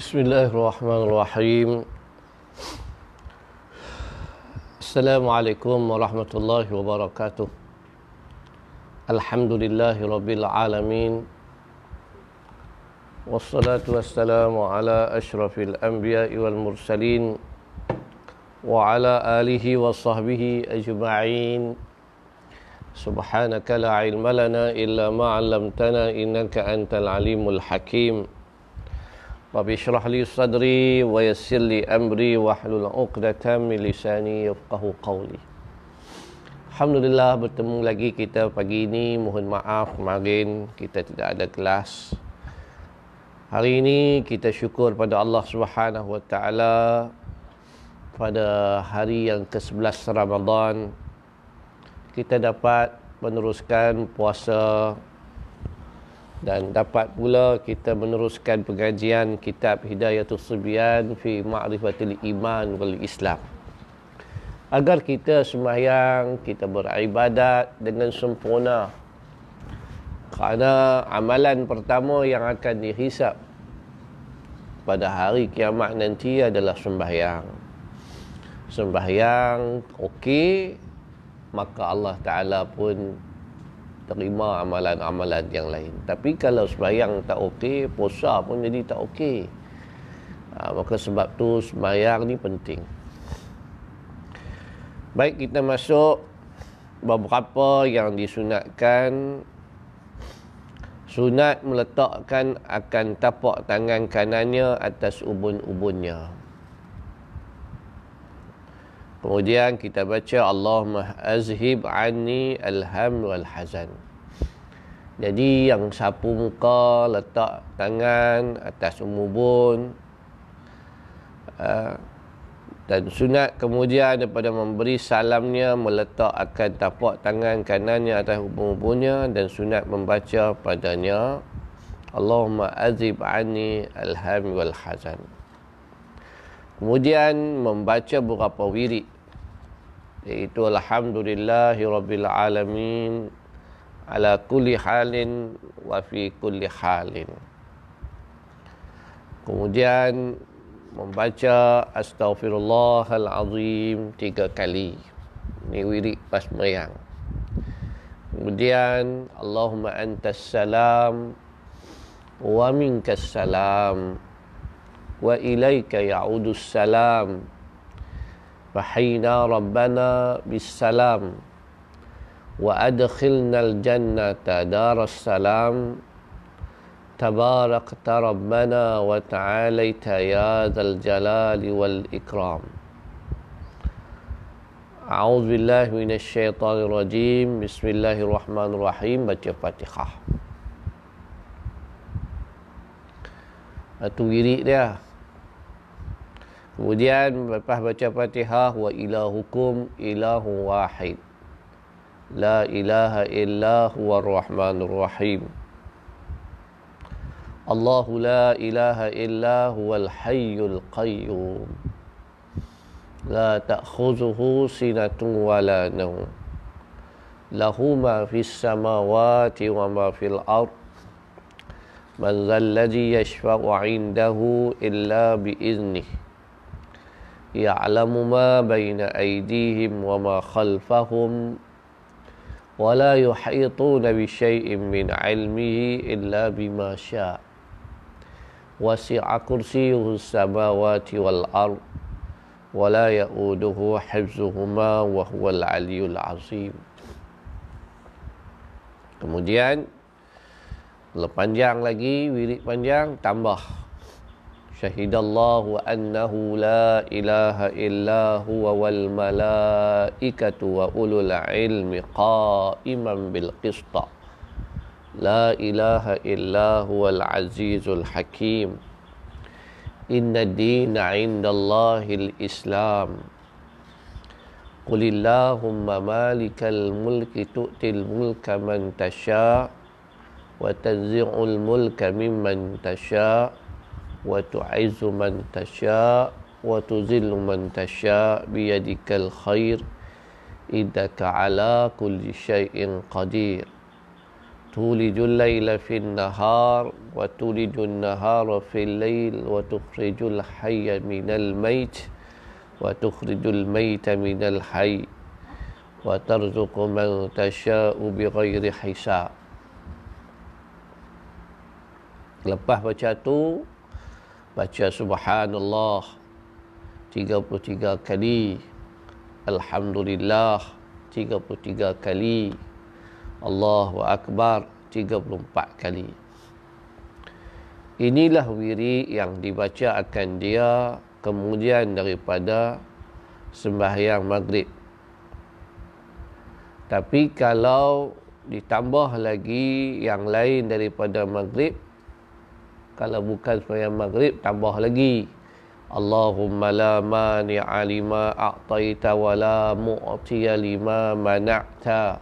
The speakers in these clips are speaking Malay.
بسم الله الرحمن الرحيم. السلام عليكم ورحمة الله وبركاته. الحمد لله رب العالمين. والصلاة والسلام على أشرف الأنبياء والمرسلين وعلى آله وصحبه أجمعين. سبحانك لا علم لنا إلا ما علمتنا إنك أنت العليم الحكيم. Rabbi syrah li sadri wa yassir li amri wa hlul uqdata min lisani yafqahu qawli. Alhamdulillah bertemu lagi kita pagi ini. Mohon maaf kemarin kita tidak ada kelas. Hari ini kita syukur pada Allah subhanahu wa ta'ala Pada hari yang ke-11 Ramadan. Kita dapat meneruskan puasa dan dapat pula kita meneruskan pengajian kitab Hidayatul Sibyan fi Ma'rifatil Iman wal Islam agar kita sembahyang, kita beribadat dengan sempurna. Kerana amalan pertama yang akan dihisap pada hari kiamat nanti adalah sembahyang. Sembahyang okey, maka Allah Taala pun terima amalan-amalan yang lain. Tapi kalau sembahyang tak okey, puasa pun jadi tak okey. Ha, maka sebab tu sembahyang ni penting. Baik kita masuk beberapa yang disunatkan Sunat meletakkan akan tapak tangan kanannya atas ubun-ubunnya. Kemudian kita baca Allahumma azhib anni alham wal hazan. Jadi yang sapu muka letak tangan atas ubun uh, dan sunat kemudian daripada memberi salamnya meletak akan tapak tangan kanannya atas hubung-hubungnya dan sunat membaca padanya Allahumma azib anni alham wal hazan kemudian membaca beberapa wirid. Iaitu alhamdulillahi rabbil alamin ala kulli halin wa fi kulli halin. Kemudian membaca astaghfirullahalazim tiga kali. Ini wirid pas meriang. Kemudian Allahumma antas salam wa minkas salam وإليك يعود السلام. فحينا ربنا بالسلام. وأدخلنا الجنة دار السلام. تبارك ربنا وتعاليت يا ذا الجلال والإكرام. أعوذ بالله من الشيطان الرجيم. بسم الله الرحمن الرحيم. فاتحة. أتو يريد Kemudian lepas baca Fatihah wa ilahukum ilahu wahid. La ilaha illa huwa ar-rahmanur rahim. Allahu la ilaha illa huwal hayyul qayyum. La ta'khudhuhu sinatun wa la nawm. Lahu ma fis samawati wa ma fil ard. Man dhal ladzi yashfa'u 'indahu illa bi'iznihi. يعلم ما بين أيديهم وما خلفهم ولا يحيطون بشيء من علمه إلا بما شاء وسع كرسيه السماوات والأرض ولا يؤوده حفظهما وهو العلي العظيم Kemudian Kalau panjang lagi Wirid panjang Tambah Syahidallahu annahu la ilaha illa huwa wal malaikatu wa ulul ilmi qa'iman bil qista لا إله إلا هو العزيز الحكيم إن الدين عند الله الإسلام قل اللهم مالك الملك تؤتي الملك من تشاء وتنزع الملك ممن تشاء وتعز من تشاء وتذل من تشاء بيدك الخير إنك على كل شيء قدير تولج الليل في النهار وتولج النهار في الليل وتخرج الحي من الميت وتخرج الميت من الحي وترزق من تشاء بغير حساب Lepas baca tu Baca subhanallah. 33 kali. Alhamdulillah. 33 kali. Allahu Akbar. 34 kali. Inilah wiri yang dibaca akan dia Kemudian daripada Sembahyang maghrib. Tapi kalau Ditambah lagi Yang lain daripada maghrib kalau bukan sembahyang maghrib tambah lagi. Allahumma la mani'a lima a'taita wa la mu'tiya lima mana'ta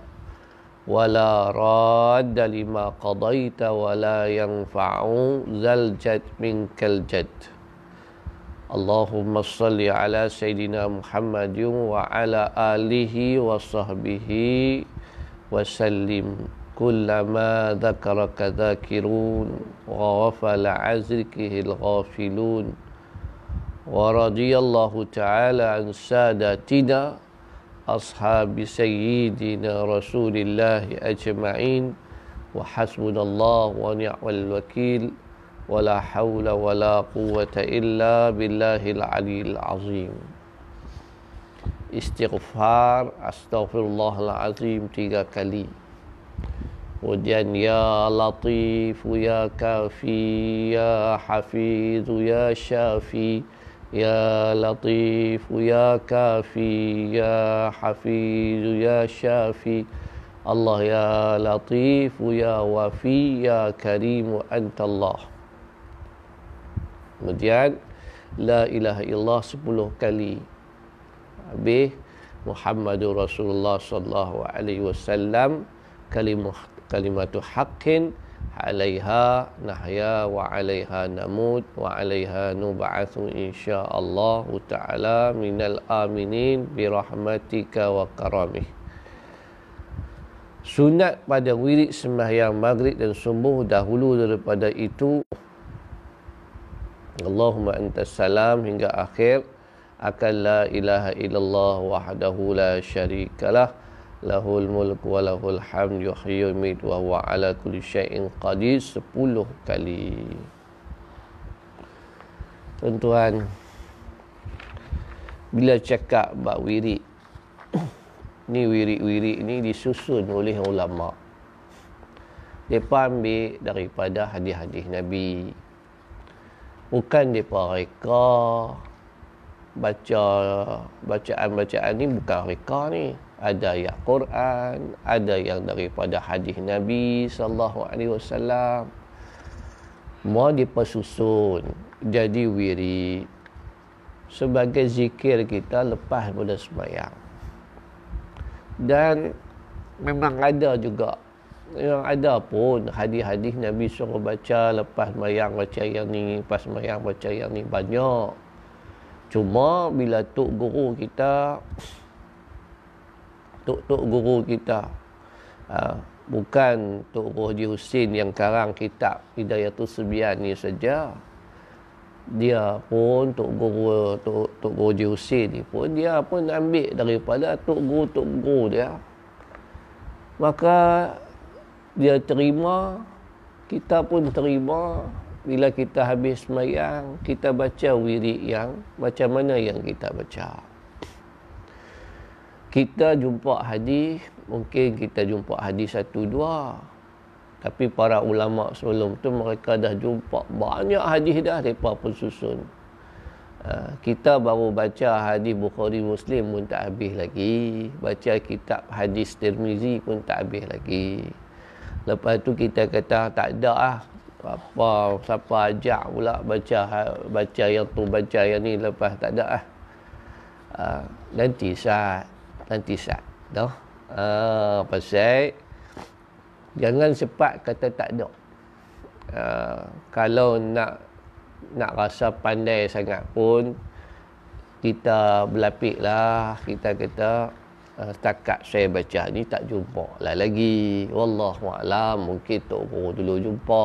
wa la radda lima qadaita wa la yanfa'u zal jad minkal jad. Allahumma salli ala Sayyidina Muhammadin wa ala alihi wa sahbihi wa sallim كلما ذكرك ذاكرون وغفل عن ذكره الغافلون ورضي الله تعالى عن ساداتنا أصحاب سيدنا رسول الله أجمعين وحسبنا الله ونعم الوكيل ولا حول ولا قوة إلا بالله العلي العظيم استغفار أستغفر الله العظيم تيغا كلي Kemudian Ya Latif, Ya Kafi, Ya Hafiz, Ya Syafi Ya Latif, Ya Kafi, Ya Hafiz, Ya Syafi. Allah Ya Latif, Ya Wafi, Ya Karim, Anta Allah Kemudian La ilaha illallah sepuluh kali. Habis Muhammadur Rasulullah sallallahu alaihi wasallam. Kalimah kalimatu haqqin alaiha nahya wa alaiha namut wa alaiha nub'atsu insyaallah taala minal aminin bi rahmatika wa karamih. Sunat pada wirid sembahyang maghrib dan subuh dahulu daripada itu Allahumma antas salam hingga akhir. Akan la ilaha illallah wahdahu la syarikalah lahul mulk wa lahul hamd yuhyi wa wa huwa ala kulli syai'in qadir. 10 kali. Tuan-tuan bila cakap bab wirid ni wirid-wirid ni disusun oleh ulama. Depa ambil daripada hadis-hadis nabi. Bukan depa reka baca bacaan-bacaan ni bukan reka ni ada ayat Quran, ada yang daripada hadis Nabi sallallahu alaihi wasallam. Mau dipersusun jadi wiri sebagai zikir kita lepas pada sembahyang. Dan memang ada juga yang ada pun hadis-hadis Nabi suruh baca lepas sembahyang baca yang ni, lepas sembahyang baca yang ni banyak. Cuma bila tok guru kita tok-tok guru kita. Ha, bukan Tok Guru Haji Husin yang karang kitab Hidayatul Sebian ni saja. Dia pun Tok Guru Tok, Tok Guru Haji Husin ni pun dia pun ambil daripada Tok Guru-Tok Guru dia. Maka dia terima, kita pun terima bila kita habis semayang, kita baca wirid yang macam mana yang kita baca? Kita jumpa hadis mungkin kita jumpa hadis satu dua. Tapi para ulama sebelum tu mereka dah jumpa banyak hadis dah mereka pun susun. Ha, kita baru baca hadis Bukhari Muslim pun tak habis lagi. Baca kitab hadis Tirmizi pun tak habis lagi. Lepas tu kita kata tak ada ah apa siapa ajak pula baca baca yang tu baca yang ni lepas tak ada ah uh, nanti saat nanti sat. Dah. Ah, pasal jangan cepat kata tak ada. Uh, kalau nak nak rasa pandai sangat pun kita berlapik lah kita kata uh, setakat saya baca ni tak jumpa lah lagi wallahu alam mungkin tok guru dulu jumpa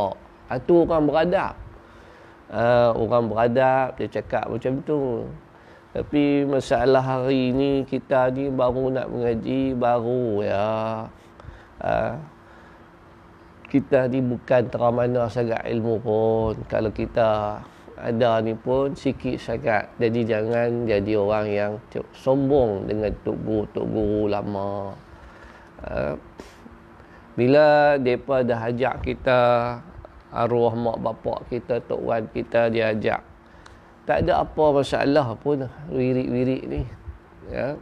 itu orang beradab. Uh, orang beradab dia cakap macam tu. Tapi masalah hari ni kita ni baru nak mengaji baru ya. Uh, kita ni bukan teramana sangat ilmu pun. Kalau kita ada ni pun sikit sangat. Jadi jangan jadi orang yang sombong dengan tok guru tok guru lama. Uh, bila depa dah ajak kita arwah mak bapak kita tok wan kita dia ajak tak ada apa masalah pun wirid-wirid ni ya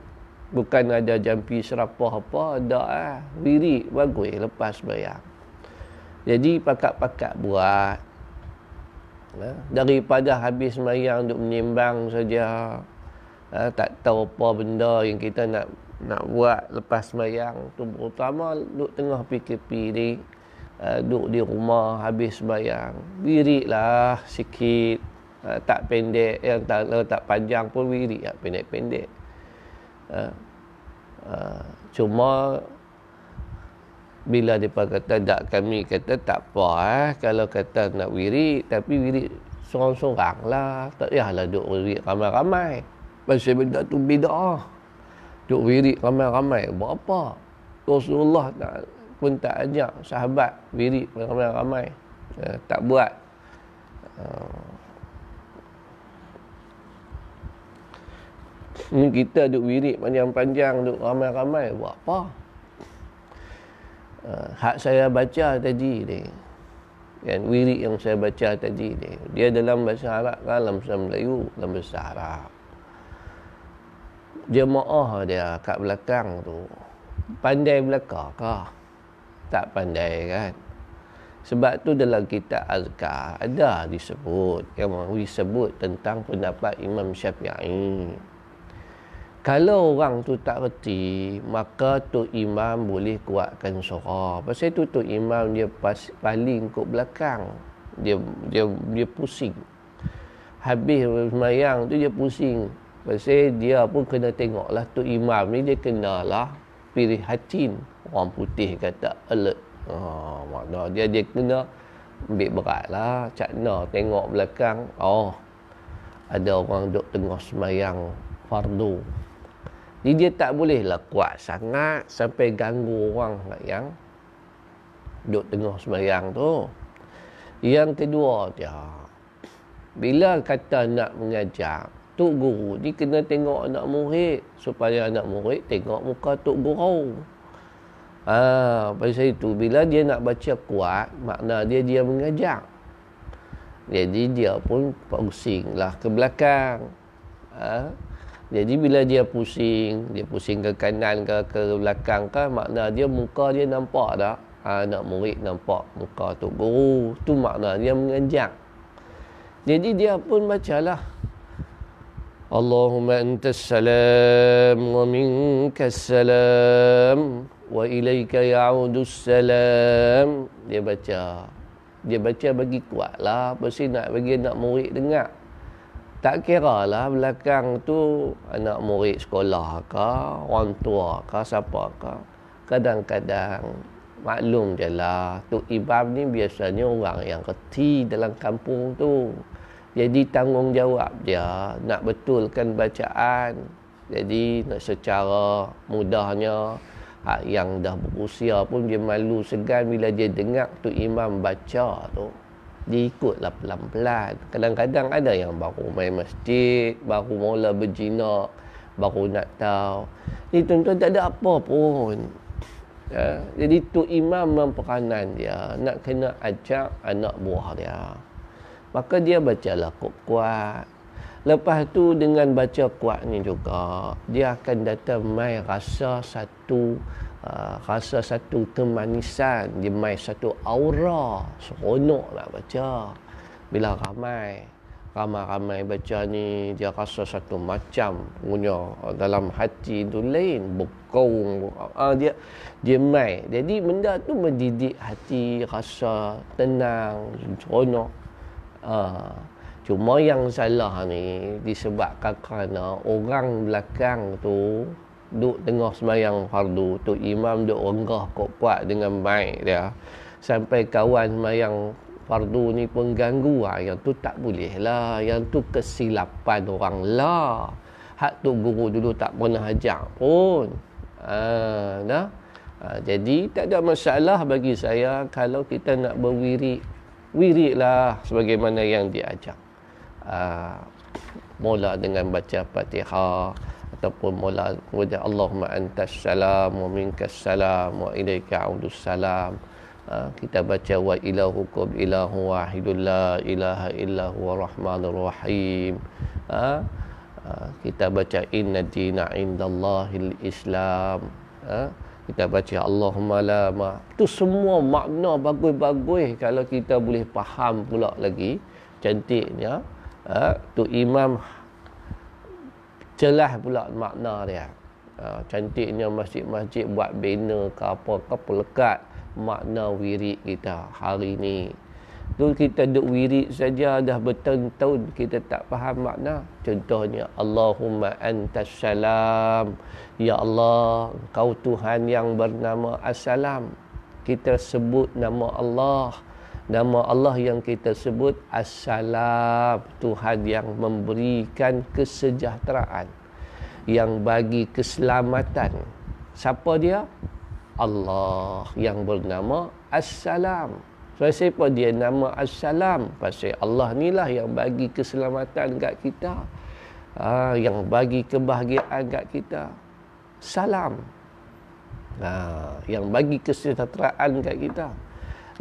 bukan ada jampi serapah apa ada ah wirid bagus lepas bayar jadi pakat-pakat buat. Ha? Daripada habis semayang duk menimbang saja. Ha? Tak tahu apa benda yang kita nak nak buat lepas semayang. Tu terutama duk tengah PKP ni. Ha? Duk di rumah habis semayang. Wiridlah sikit. Ha? Tak pendek. Yang tak, tak panjang pun wirid. Ya, pendek-pendek. Ha? Ha? Cuma bila mereka kata tak kami kata tak apa eh kalau kata nak wirid tapi wirid seorang-seorang lah tak payahlah duk wirid ramai-ramai pasal benda tu bid'ah duk wirid ramai-ramai buat apa Rasulullah tak, pun tak ajak sahabat wirid ramai-ramai eh, tak buat. Uh, ni kita duk wirid panjang-panjang duk ramai-ramai buat apa? Uh, hak saya baca tadi ni. Kan wirid yang saya baca tadi ni dia dalam bahasa Arab kan dalam bahasa Melayu dalam bahasa Arab. Jemaah dia kat belakang tu pandai belakang ke tak pandai kan sebab tu dalam kitab azkar ada disebut yang disebut tentang pendapat Imam Syafi'i kalau orang tu tak reti, maka tu imam boleh kuatkan suara. Pasal tu tu imam dia pas, paling ke belakang. Dia dia dia pusing. Habis semayang tu dia pusing. Pasal dia pun kena tengoklah tu imam ni dia kenalah pilih hatin. Orang putih kata alert. Oh, makna dia dia kena ambil berat lah. Cakna tengok belakang. Oh, ada orang duduk tengah semayang fardu. Jadi dia tak bolehlah kuat sangat sampai ganggu orang yang duduk tengah sembahyang tu. Yang kedua dia, bila kata nak mengajar, Tok Guru ni kena tengok anak murid supaya anak murid tengok muka Tok Guru. Ah, pasal itu bila dia nak baca kuat, makna dia dia mengajar. Jadi dia pun pusinglah ke belakang. Ah? Jadi bila dia pusing, dia pusing ke kanan ke ke belakang ke, makna dia muka dia nampak tak? Ha, anak murid nampak muka tu guru. Tu makna dia mengajar. Jadi dia pun bacalah. Salam wa minkas salam wa ilaika ya'udus salam. Dia baca. Dia baca bagi kuatlah. Pasti nak bagi anak murid dengar tak kira lah belakang tu anak murid sekolah ke, orang tua ke, siapa ke. Kadang-kadang maklum je lah, tu imam ni biasanya orang yang reti dalam kampung tu. Jadi tanggungjawab dia nak betulkan bacaan. Jadi nak secara mudahnya ha, yang dah berusia pun dia malu segan bila dia dengar tu imam baca tu dia ikutlah pelan-pelan. Kadang-kadang ada yang baru main masjid, baru mula berjinak, baru nak tahu. Ni tuan-tuan tak ada apa pun. Ya, jadi tu imam memperanan dia nak kena ajak anak buah dia. Maka dia bacalah kuat-kuat. Lepas tu dengan baca kuat ni juga, dia akan datang mai rasa satu uh, rasa satu kemanisan. Dia mai satu aura seronok nak baca. Bila ramai ramai-ramai baca ni dia rasa satu macam punya dalam hati tu lain bekong uh, dia dia mai. Jadi benda tu mendidik hati rasa tenang seronok uh, cuma yang salah ni disebabkan kerana orang belakang tu duk tengah semayang fardu tu imam duk renggah kok kuat dengan baik dia. Sampai kawan semayang fardu ni pun ganggu. Ha, yang tu tak boleh lah. Yang tu kesilapan orang lah. Hak tu guru dulu tak pernah ajak pun. Ha, dah ha, jadi tak ada masalah bagi saya kalau kita nak berwirid wirid lah sebagaimana yang diajak ha, mula dengan baca fatihah ataupun mula kemudian Allahumma antas salam wa minkas salam wa ilaika audus salam Ha, kita baca wa ilahukum ilahu wahidul la ilaha illa huwa rahmanur rahim ha? ha? kita baca inna dina indallahil islam ha? Kita baca Allahumma la ma itu semua makna bagus-bagus kalau kita boleh faham pula lagi cantiknya ha? tu imam celah pula makna dia ha? cantiknya masjid-masjid buat banner ke apa ke pelekat makna wirid kita hari ini. Tu kita duk wirid saja dah bertahun-tahun kita tak faham makna. Contohnya Allahumma antas salam. Ya Allah, kau Tuhan yang bernama Assalam. Kita sebut nama Allah. Nama Allah yang kita sebut Assalam. Tuhan yang memberikan kesejahteraan. Yang bagi keselamatan. Siapa dia? Allah yang bernama Assalam. So, siapa dia nama Assalam? Pasal Allah ni lah yang bagi keselamatan kat kita. Ha, yang bagi kebahagiaan kat kita. Salam. Ha, yang bagi kesejahteraan kat kita.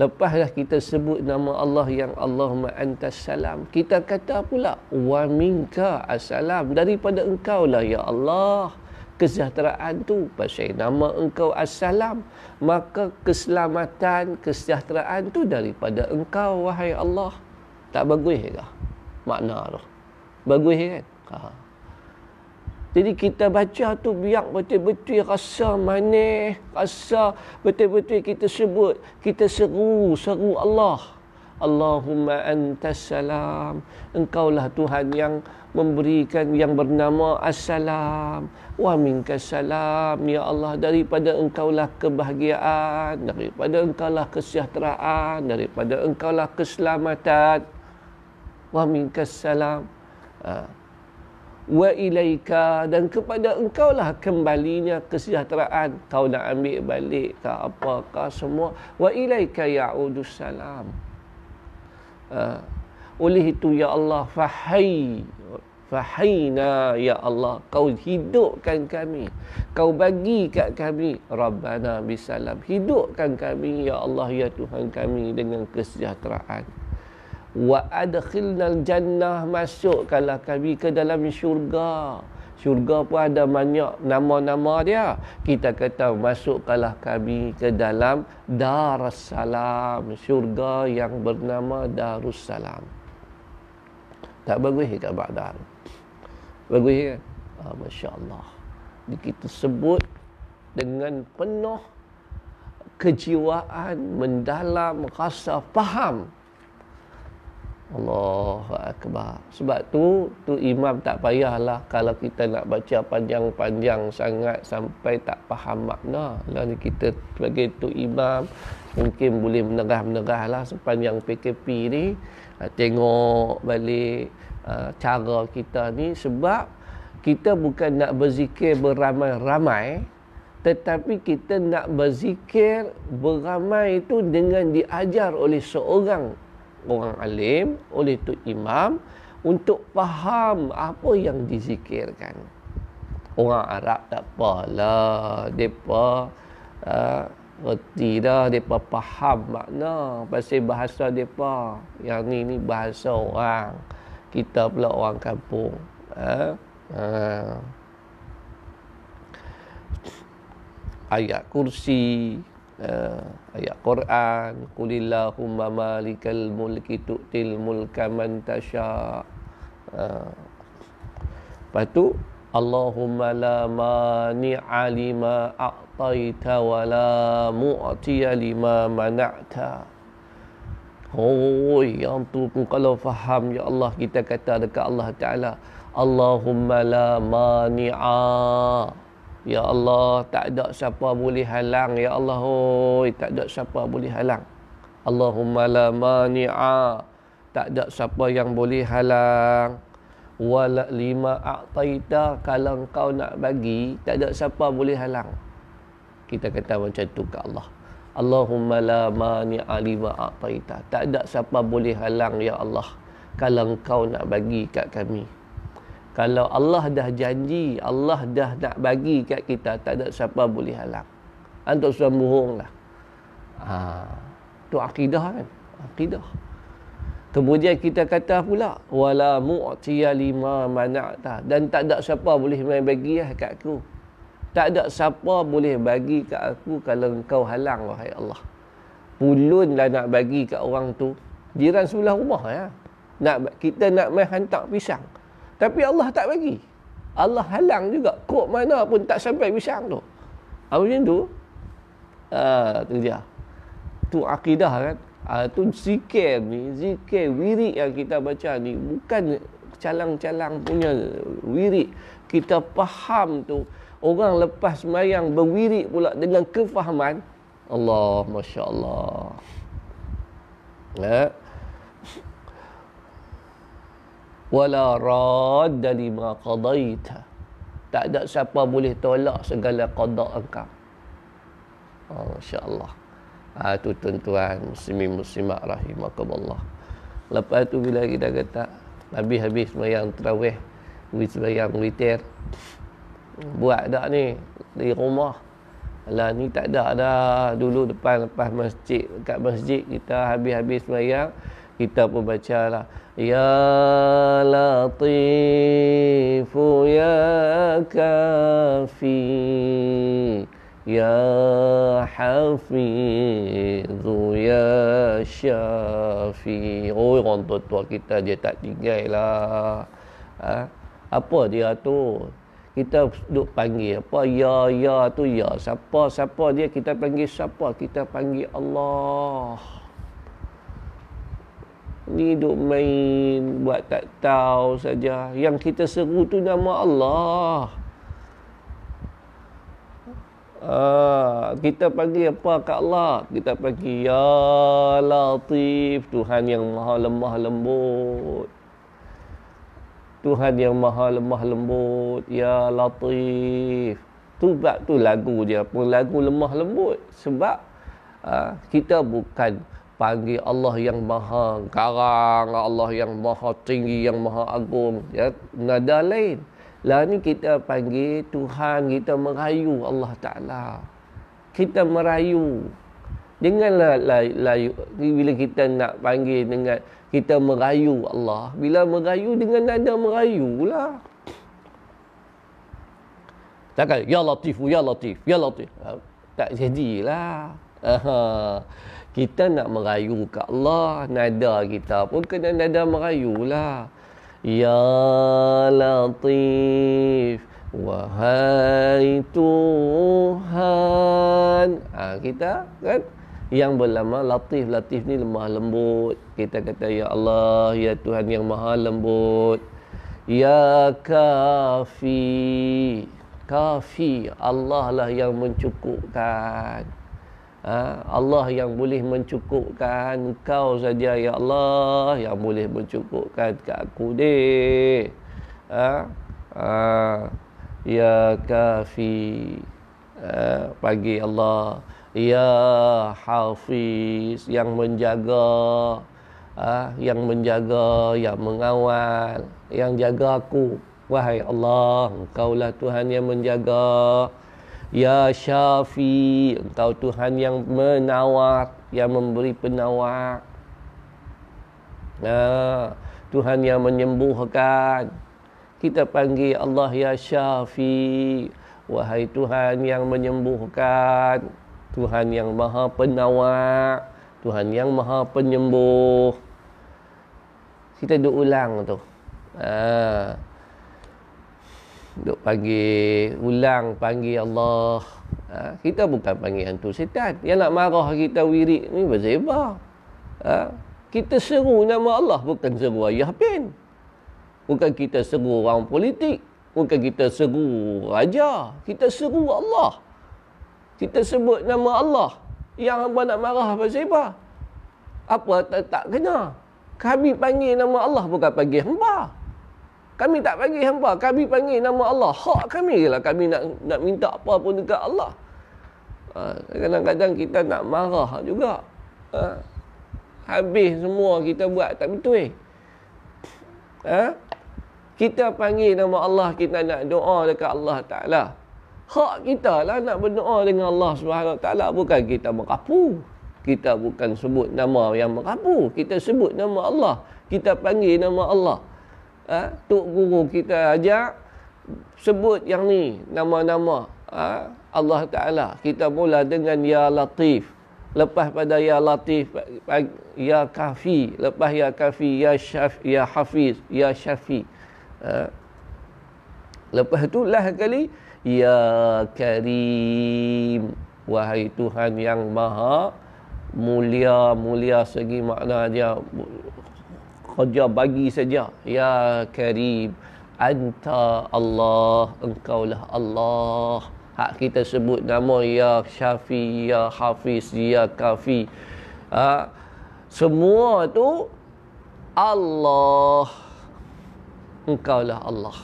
Lepaslah kita sebut nama Allah yang Allahumma antas salam. Kita kata pula, wa minka assalam. Daripada engkau lah ya Allah kesejahteraan tu. Pasal nama engkau assalam maka keselamatan kesejahteraan tu daripada engkau wahai Allah. Tak bagus ke makna tu. Bagus kan? Ha. jadi kita baca tu biar betul-betul rasa manis rasa betul-betul kita sebut kita seru seru Allah Allahumma antas salam. Engkaulah Tuhan yang memberikan yang bernama assalam. Wa minkas salam. Ya Allah daripada engkaulah kebahagiaan daripada engkaulah kesejahteraan daripada engkaulah keselamatan. Wa minkas salam. Ha. wa ilaika dan kepada engkaulah kembalinya kesejahteraan. Kau nak ambil balik ke apakah semua. Wa ilaika ya'udus salam Uh, oleh itu ya Allah fahai fahina ya Allah kau hidupkan kami. Kau bagi kat kami rabbana bisalam. Hidupkan kami ya Allah ya Tuhan kami dengan kesejahteraan. Wa adkhilnal jannah masukkanlah kami ke dalam syurga syurga pun ada banyak nama-nama dia. Kita kata masukkanlah kami ke dalam Darussalam, syurga yang bernama Darussalam. Tak bagus ke Ba'dar? Bagus kan? Ah, Masya Allah. Kita sebut dengan penuh kejiwaan, mendalam, rasa faham Allahu Akbar. Sebab tu, tu imam tak payahlah kalau kita nak baca panjang-panjang sangat sampai tak faham makna. Lalu kita sebagai tu imam mungkin boleh menerah-menerah lah sepanjang PKP ni. Ah, tengok balik uh, cara kita ni sebab kita bukan nak berzikir beramai-ramai tetapi kita nak berzikir beramai itu dengan diajar oleh seorang orang alim, oleh tu imam untuk faham apa yang dizikirkan. Orang Arab tak apalah, depa uh, reti dah depa faham makna pasal bahasa depa. Yang ni ni bahasa orang. Kita pula orang kampung. Uh, uh. Ayat kursi, uh, ayat Quran qulillahumma malikal mulki tu'til mulka man tasha. Uh, lepas tu Allahumma la mani'a lima a'taita wa la mu'tiya lima mana'ta. Oh, yang tu pun kalau faham ya Allah kita kata dekat Allah Taala Allahumma la mani'a Ya Allah, tak ada siapa boleh halang. Ya Allah, oi, tak ada siapa boleh halang. Allahumma la mani'a. Tak ada siapa yang boleh halang. Wala lima a'taita. Kalau kau nak bagi, tak ada siapa boleh halang. Kita kata macam tu ke Allah. Allahumma la mani'a lima a'taita. Tak ada siapa boleh halang, Ya Allah. Kalau kau nak bagi kat kami kalau Allah dah janji, Allah dah nak bagi kat kita, tak ada siapa boleh halang. Antuk sudah bohong lah. Ha, tu akidah kan? Akidah. Kemudian kita kata pula, wala mu'tiya lima mana'ta. Dan tak ada siapa boleh main bagi lah kat aku. Tak ada siapa boleh bagi kat aku kalau engkau halang, wahai Allah. Pulun lah nak bagi kat orang tu. Jiran sebelah rumah ya. Nak, kita nak main hantar pisang. Tapi Allah tak bagi. Allah halang juga. Kok mana pun tak sampai pisang tu. Apa macam tu? Ah, tu dia. Tu akidah kan. Ah, tu zikir ni. Zikir, wirid yang kita baca ni. Bukan calang-calang punya wirid. Kita faham tu. Orang lepas semayang berwirid pula dengan kefahaman. Allah, Masya Allah. Ya wala radda lima qadaita. Tak ada siapa boleh tolak segala qada engkau. Oh, masyaallah. Ah tu tuan-tuan muslimin muslimat rahimakumullah. Lepas tu bila kita kata nabi habis sembahyang tarawih habis sembahyang witir buat dak ni? Di rumah. Lah ni tak ada dah. Dulu depan lepas masjid kat masjid kita habis-habis sembahyang kita pun baca lah Ya Latifu Ya Kafi Ya Hafizu Ya Syafi. Oh orang tua-tua kita dia tak tinggal lah ha? Apa dia tu? Kita duk panggil apa? Ya ya tu ya. Siapa siapa dia kita panggil siapa? Kita panggil Allah ni duk main buat tak tahu saja yang kita seru tu nama Allah Ah, kita panggil apa kat Allah? Kita panggil Ya Latif, Tuhan yang maha lemah lembut. Tuhan yang maha lemah lembut, Ya Latif. Tu tu lagu dia pun lagu lemah lembut sebab uh, kita bukan panggil Allah yang maha garang, Allah yang maha tinggi, yang maha agung. Ya, nada lain. Lah ni kita panggil Tuhan, kita merayu Allah Ta'ala. Kita merayu. Janganlah la, la, bila kita nak panggil dengan kita merayu Allah. Bila merayu dengan nada merayu lah. Takkan, Ya Latif, Ya Latif, Ya Latif. Tak jadilah. Aha kita nak merayu ke Allah nada kita pun kena nada merayu lah. Ya latif wahai tuhan. Ha, kita kan? Yang berlama latif. Latif ni lemah lembut. Kita kata ya Allah ya Tuhan yang maha lembut. Ya kafi. Kafi Allah lah yang mencukupkan Ha, Allah yang boleh mencukupkan. Kau saja ya Allah yang boleh mencukupkan kat aku deh. Ha? Ha, ya kafi ha, pagi Allah. Ya hafiz yang menjaga. Yang menjaga yang mengawal. Yang jaga aku. Wahai Allah engkaulah Tuhan yang menjaga Ya Syafi, engkau Tuhan yang menawar, yang memberi penawar. Nah, Tuhan yang menyembuhkan. Kita panggil Allah Ya Syafi. Wahai Tuhan yang menyembuhkan. Tuhan yang maha penawar. Tuhan yang maha penyembuh. Kita duk ulang tu. Ah duk panggil ulang panggil Allah ha, kita bukan panggil hantu setan yang nak marah kita wirid ni berzeba ha, kita seru nama Allah bukan seru ayah pin bukan kita seru orang politik Bukan kita seru raja. Kita seru Allah. Kita sebut nama Allah. Yang hamba nak marah apa? Apa tak, tak kena. Kami panggil nama Allah bukan panggil hamba. Kami tak panggil hamba. Kami panggil nama Allah. Hak kami lah kami nak nak minta apa pun dekat Allah. Ha, kadang-kadang kita nak marah juga. Ha, habis semua kita buat tak betul. Ha? Kita panggil nama Allah, kita nak doa dekat Allah Ta'ala. Hak kita lah nak berdoa dengan Allah Subhanahu Ta'ala. Bukan kita merapu. Kita bukan sebut nama yang merapu. Kita sebut nama Allah. Kita panggil nama Allah. Ha? Tok guru kita ajak sebut yang ni nama-nama ha? Allah Ta'ala. Kita mula dengan Ya Latif. Lepas pada Ya Latif, Ya Kafi. Lepas Ya Kafi, Ya, Syaf, ya Hafiz, Ya Syafi. Ha? Lepas tu lah kali Ya Karim Wahai Tuhan yang maha Mulia Mulia segi makna dia Kerja bagi saja Ya Karim Anta Allah Engkaulah Allah Hak kita sebut nama Ya Syafi Ya Hafiz Ya Kafi ha? Semua tu Allah Engkaulah Allah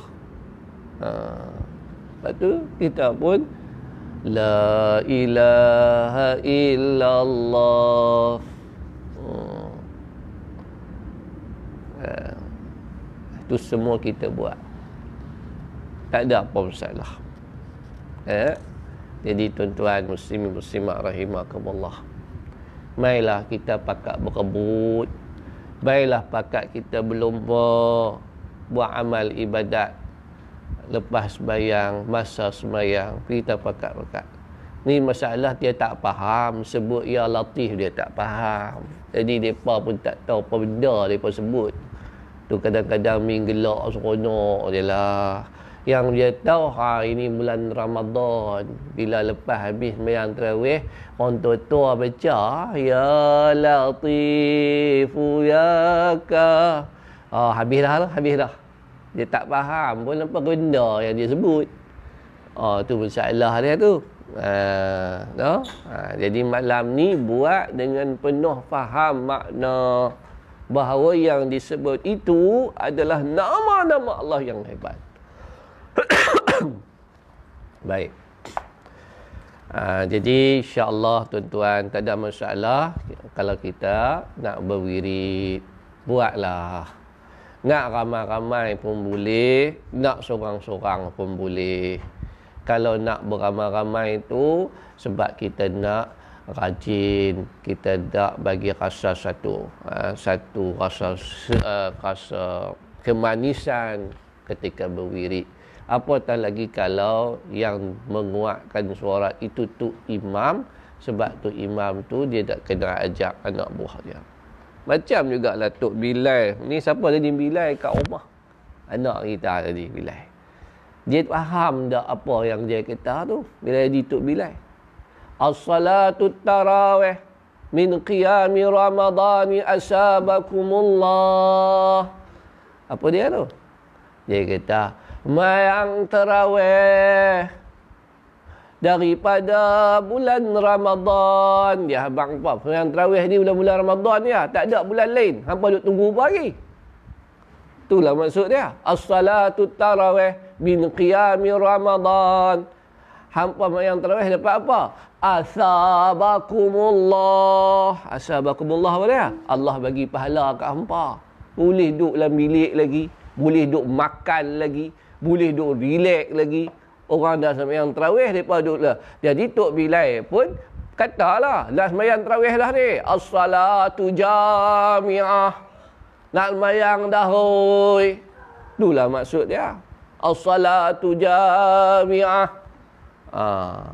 ha? Lepas tu kita pun La ilaha illallah hmm. ha. Itu semua kita buat Tak ada apa masalah ha. Jadi tuan-tuan muslim muslimat rahimakumullah Mailah kita pakat berebut Baiklah pakat kita berlomba Buat amal ibadat lepas sembahyang, masa sembahyang, kita pakat-pakat. Ni masalah dia tak faham, sebut ya latif dia tak faham. Jadi depa pun tak tahu apa benda depa sebut. Tu kadang-kadang minggelak seronok je lah. Yang dia tahu ha ini bulan Ramadan bila lepas habis sembahyang tarawih orang tua-tua baca ya latif ya ka. Ah habis dah lah, habis dah dia tak faham pun apa benda yang dia sebut. Oh tu masalah dia tu. Ha, no? ha, jadi malam ni buat dengan penuh faham makna bahawa yang disebut itu adalah nama-nama Allah yang hebat. Baik. Ha, jadi insya-Allah tuan-tuan tak ada masalah kalau kita nak berwirid buatlah. Nak ramai-ramai pun boleh, nak seorang-seorang pun boleh. Kalau nak beramai-ramai itu sebab kita nak rajin, kita nak bagi rasa satu, ha, satu rasa uh, rasa kemanisan ketika berwirid. Apatah lagi kalau yang menguatkan suara itu tu imam sebab tu imam tu dia tak kena ajak anak buah dia. Macam juga lah Tok Bilal. Ni siapa tadi Bilal kat rumah? Anak kita tadi Bilal. Dia faham tak apa yang dia kata tu? Bila dia Tok Bilal. As-salatu tarawih min qiyami ramadhani asabakumullah. Apa dia tu? Dia kata, Mayang tarawih daripada bulan Ramadan. Ya abang apa? Yang terawih ni bulan-bulan Ramadan ya. Tak ada bulan lain. Hampa duk tunggu apa lagi? Itulah maksud dia. As-salatu tarawih bin qiyami Ramadan. Hampa yang terawih dapat apa? Asabakumullah. Asabakumullah apa dia? Allah bagi pahala kat hampa. Boleh duduk dalam bilik lagi. Boleh duduk makan lagi. Boleh duduk relax lagi orang dah sembahyang tarawih depa duduklah. Jadi Tok Bilal pun katalah, dah sembahyang tarawih dah ni. As-salatu jami'ah. Nak sembahyang dah hoi. Itulah maksud dia. As-salatu jami'ah. Ah.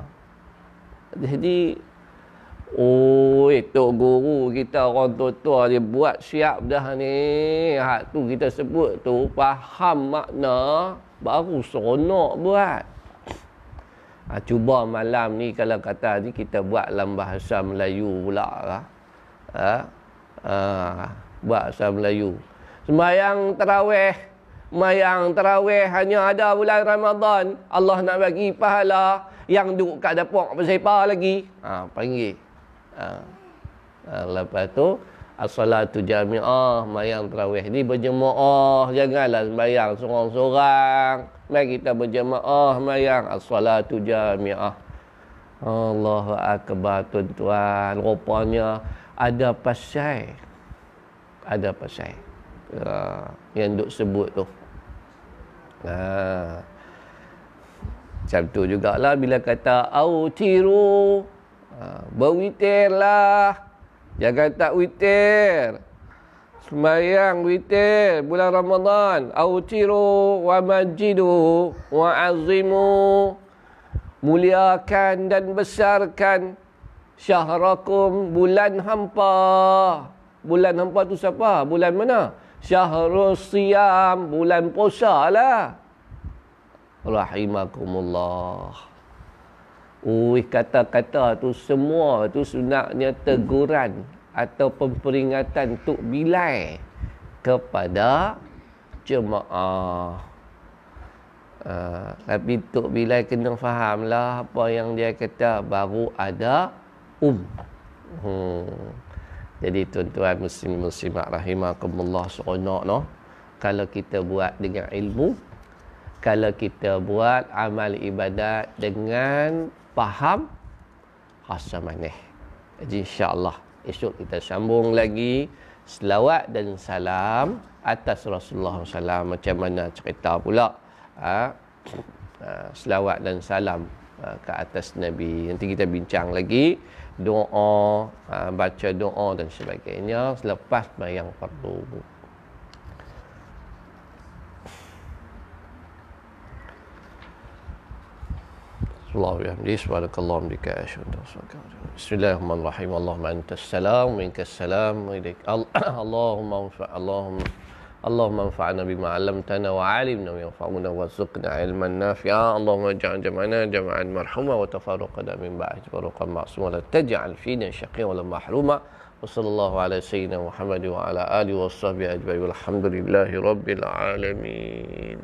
Jadi Oh, itu guru kita orang tua-tua dia buat siap dah ni. Hak tu kita sebut tu faham makna baru seronok buat. Ha, cuba malam ni kalau kata ni kita buat dalam bahasa Melayu pula lah. Ha? Ha, bahasa Melayu. Sembayang terawih mayang tarawih hanya ada bulan Ramadan. Allah nak bagi pahala yang duduk kat dapur apa lagi. Ha, panggil. Ha. Ha, lepas tu as-salatu jami'ah mayang tarawih ni berjemaah janganlah sembahyang seorang-seorang. Mari kita berjemaah mayang as-salatu jami'ah. Allahu akbar tuan-tuan. Rupanya ada pasal. Ada pasal. Uh, yang duk sebut tu. Ha macam tu jugalah bila kata autiru ha, berwitirlah Jangan tak witir. Semayang witir bulan Ramadan. Autiru wa majidu wa azimu. Muliakan dan besarkan syahrakum bulan hampa. Bulan hampa tu siapa? Bulan mana? Syahrul siam. Bulan puasa lah. Rahimakumullah. Ui kata-kata tu semua tu sunatnya teguran atau peringatan untuk bilai kepada jemaah. Uh, tapi Tok Bilal kena fahamlah apa yang dia kata baru ada um. Hmm. Jadi tuan-tuan muslim muslimat rahimakumullah seronok no. Kalau kita buat dengan ilmu, kalau kita buat amal ibadat dengan faham rasa manis. Jadi insya-Allah esok kita sambung lagi. Selawat dan salam atas Rasulullah SAW macam mana cerita pula? Ha, selawat dan salam ha, ke atas Nabi. Nanti kita bincang lagi. Doa baca doa dan sebagainya selepas bayang fardu Allah ya Rabbi subhanak Allahumma bika asyhadu an la Bismillahirrahmanirrahim. Allahumma antas salam wa minkas salam ilaik Allahumma anfa Allahumma Allahumma anfa'na bima 'allamtana wa 'alimna wa yanfa'una wa zidna 'ilman nafi'a. Allahumma ij'al jama'ana jama'an marhuma wa tafarraqana min ba'd tafarraqan ma'suma. La taj'al fina shaqiyyan wa la mahruma. Wa sallallahu 'ala sayyidina Muhammad wa 'ala alihi wa sahbihi ajma'in. Walhamdulillahi rabbil 'alamin.